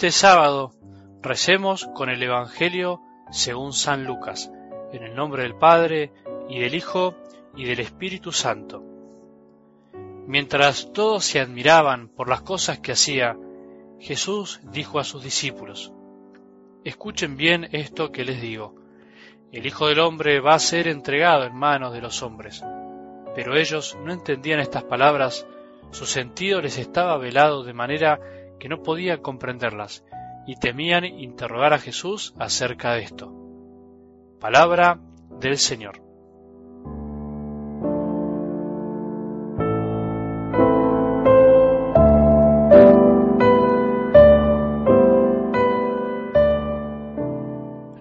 este sábado recemos con el Evangelio según San Lucas, en el nombre del Padre, y del Hijo, y del Espíritu Santo. Mientras todos se admiraban por las cosas que hacía, Jesús dijo a sus discípulos, Escuchen bien esto que les digo. El Hijo del Hombre va a ser entregado en manos de los hombres. Pero ellos no entendían estas palabras, su sentido les estaba velado de manera que no podían comprenderlas, y temían interrogar a Jesús acerca de esto. Palabra del Señor.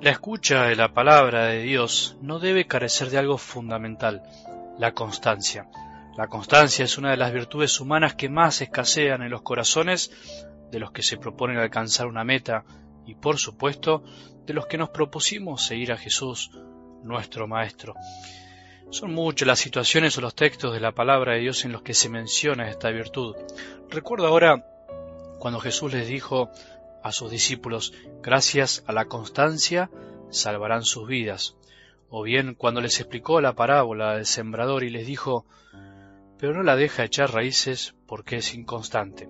La escucha de la palabra de Dios no debe carecer de algo fundamental, la constancia. La constancia es una de las virtudes humanas que más escasean en los corazones de los que se proponen alcanzar una meta y, por supuesto, de los que nos propusimos seguir a Jesús, nuestro Maestro. Son muchas las situaciones o los textos de la palabra de Dios en los que se menciona esta virtud. Recuerdo ahora cuando Jesús les dijo a sus discípulos, gracias a la constancia salvarán sus vidas. O bien cuando les explicó la parábola del sembrador y les dijo, pero no la deja echar raíces porque es inconstante.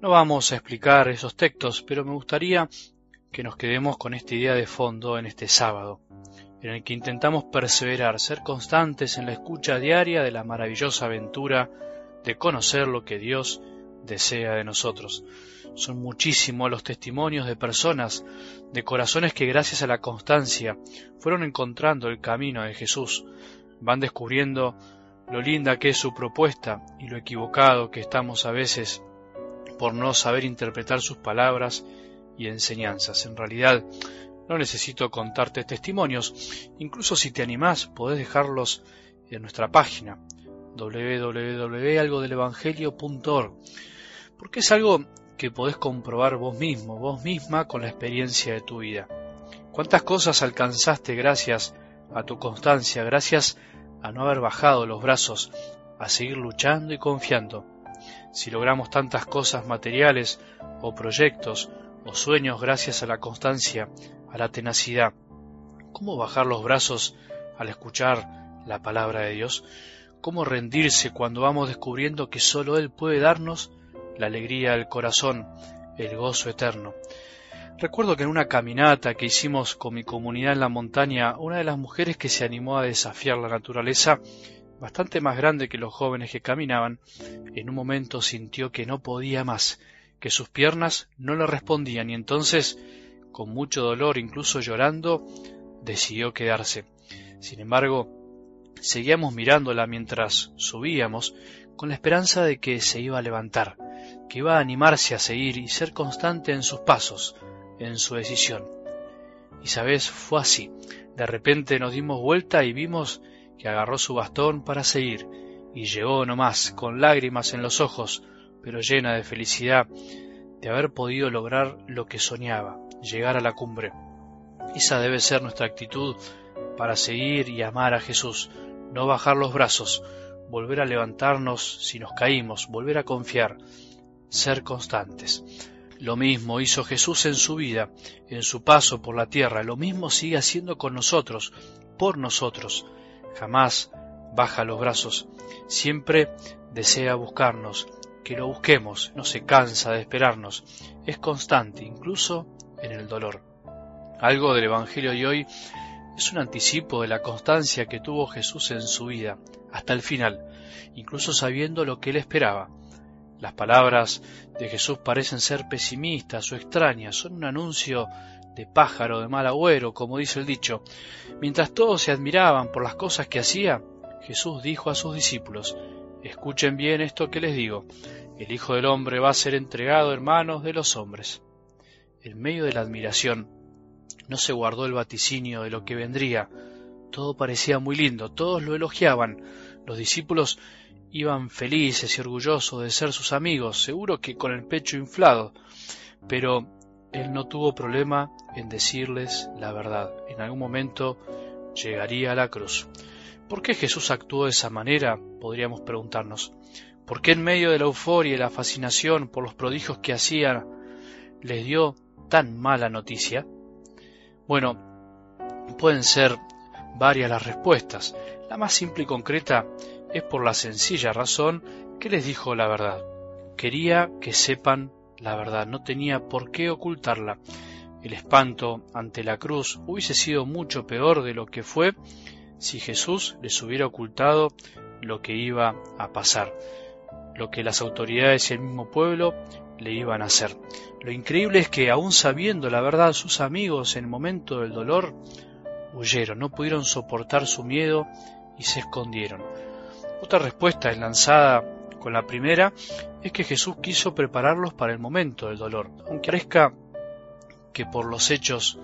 No vamos a explicar esos textos, pero me gustaría que nos quedemos con esta idea de fondo en este sábado, en el que intentamos perseverar, ser constantes en la escucha diaria de la maravillosa aventura de conocer lo que Dios desea de nosotros. Son muchísimos los testimonios de personas, de corazones que gracias a la constancia fueron encontrando el camino de Jesús, van descubriendo lo linda que es su propuesta y lo equivocado que estamos a veces por no saber interpretar sus palabras y enseñanzas. En realidad, no necesito contarte testimonios, incluso si te animás, podés dejarlos en nuestra página www.algodelevangelio.org, porque es algo que podés comprobar vos mismo, vos misma, con la experiencia de tu vida. ¿Cuántas cosas alcanzaste gracias a tu constancia, gracias a no haber bajado los brazos, a seguir luchando y confiando? Si logramos tantas cosas materiales o proyectos o sueños gracias a la constancia, a la tenacidad, ¿cómo bajar los brazos al escuchar la palabra de Dios? ¿Cómo rendirse cuando vamos descubriendo que sólo Él puede darnos la alegría del corazón, el gozo eterno? Recuerdo que en una caminata que hicimos con mi comunidad en la montaña, una de las mujeres que se animó a desafiar la naturaleza bastante más grande que los jóvenes que caminaban, en un momento sintió que no podía más, que sus piernas no le respondían y entonces, con mucho dolor, incluso llorando, decidió quedarse. Sin embargo, seguíamos mirándola mientras subíamos, con la esperanza de que se iba a levantar, que iba a animarse a seguir y ser constante en sus pasos, en su decisión. Y sabes, fue así. De repente nos dimos vuelta y vimos que agarró su bastón para seguir, y llegó nomás, con lágrimas en los ojos, pero llena de felicidad de haber podido lograr lo que soñaba, llegar a la cumbre. Esa debe ser nuestra actitud para seguir y amar a Jesús, no bajar los brazos, volver a levantarnos si nos caímos, volver a confiar, ser constantes. Lo mismo hizo Jesús en su vida, en su paso por la tierra, lo mismo sigue haciendo con nosotros, por nosotros. Jamás baja los brazos, siempre desea buscarnos, que lo busquemos, no se cansa de esperarnos, es constante, incluso en el dolor. Algo del Evangelio de hoy es un anticipo de la constancia que tuvo Jesús en su vida, hasta el final, incluso sabiendo lo que él esperaba. Las palabras de Jesús parecen ser pesimistas o extrañas, son un anuncio de pájaro de mal agüero, como dice el dicho. Mientras todos se admiraban por las cosas que hacía, Jesús dijo a sus discípulos, Escuchen bien esto que les digo, el Hijo del Hombre va a ser entregado en manos de los hombres. En medio de la admiración, no se guardó el vaticinio de lo que vendría, todo parecía muy lindo, todos lo elogiaban, los discípulos iban felices y orgullosos de ser sus amigos, seguro que con el pecho inflado, pero él no tuvo problema en decirles la verdad. En algún momento llegaría a la cruz. ¿Por qué Jesús actuó de esa manera? Podríamos preguntarnos. ¿Por qué en medio de la euforia y la fascinación por los prodigios que hacía, les dio tan mala noticia? Bueno, pueden ser varias las respuestas. La más simple y concreta es por la sencilla razón que les dijo la verdad. Quería que sepan la verdad, no tenía por qué ocultarla. El espanto ante la cruz hubiese sido mucho peor de lo que fue si Jesús les hubiera ocultado lo que iba a pasar, lo que las autoridades y el mismo pueblo le iban a hacer. Lo increíble es que, aun sabiendo la verdad, sus amigos en el momento del dolor huyeron, no pudieron soportar su miedo y se escondieron. Otra respuesta es lanzada con la primera es que Jesús quiso prepararlos para el momento del dolor, aunque parezca que por los hechos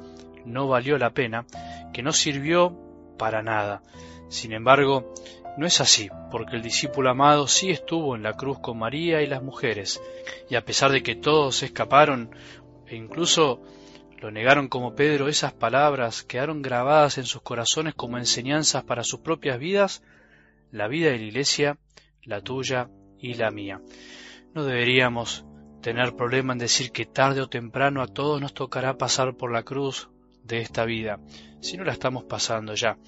no valió la pena, que no sirvió para nada. Sin embargo, no es así, porque el discípulo amado sí estuvo en la cruz con María y las mujeres, y a pesar de que todos escaparon e incluso lo negaron como Pedro, esas palabras quedaron grabadas en sus corazones como enseñanzas para sus propias vidas, la vida de la Iglesia, la tuya y la mía. No deberíamos tener problema en decir que tarde o temprano a todos nos tocará pasar por la cruz de esta vida, si no la estamos pasando ya.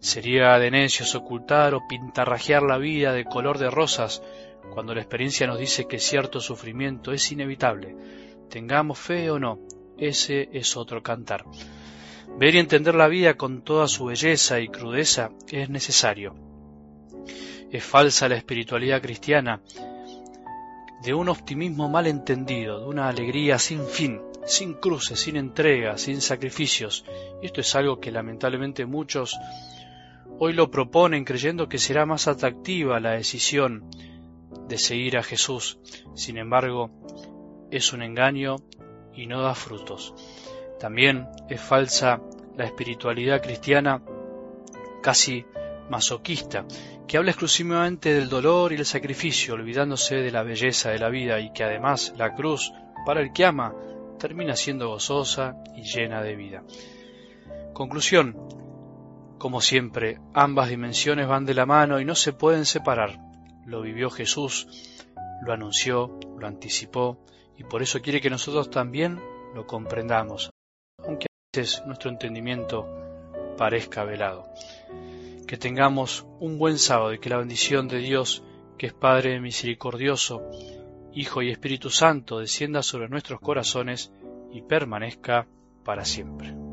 Sería de necios ocultar o pintarrajear la vida de color de rosas cuando la experiencia nos dice que cierto sufrimiento es inevitable. Tengamos fe o no, ese es otro cantar. Ver y entender la vida con toda su belleza y crudeza es necesario. Es falsa la espiritualidad cristiana de un optimismo mal entendido, de una alegría sin fin, sin cruces, sin entrega, sin sacrificios. Esto es algo que lamentablemente muchos Hoy lo proponen creyendo que será más atractiva la decisión de seguir a Jesús. Sin embargo, es un engaño y no da frutos. También es falsa la espiritualidad cristiana casi masoquista, que habla exclusivamente del dolor y el sacrificio, olvidándose de la belleza de la vida y que además la cruz, para el que ama, termina siendo gozosa y llena de vida. Conclusión, como siempre, ambas dimensiones van de la mano y no se pueden separar. Lo vivió Jesús, lo anunció, lo anticipó y por eso quiere que nosotros también lo comprendamos, aunque a veces nuestro entendimiento parezca velado. Que tengamos un buen sábado y que la bendición de Dios, que es Padre misericordioso, Hijo y Espíritu Santo, descienda sobre nuestros corazones y permanezca para siempre.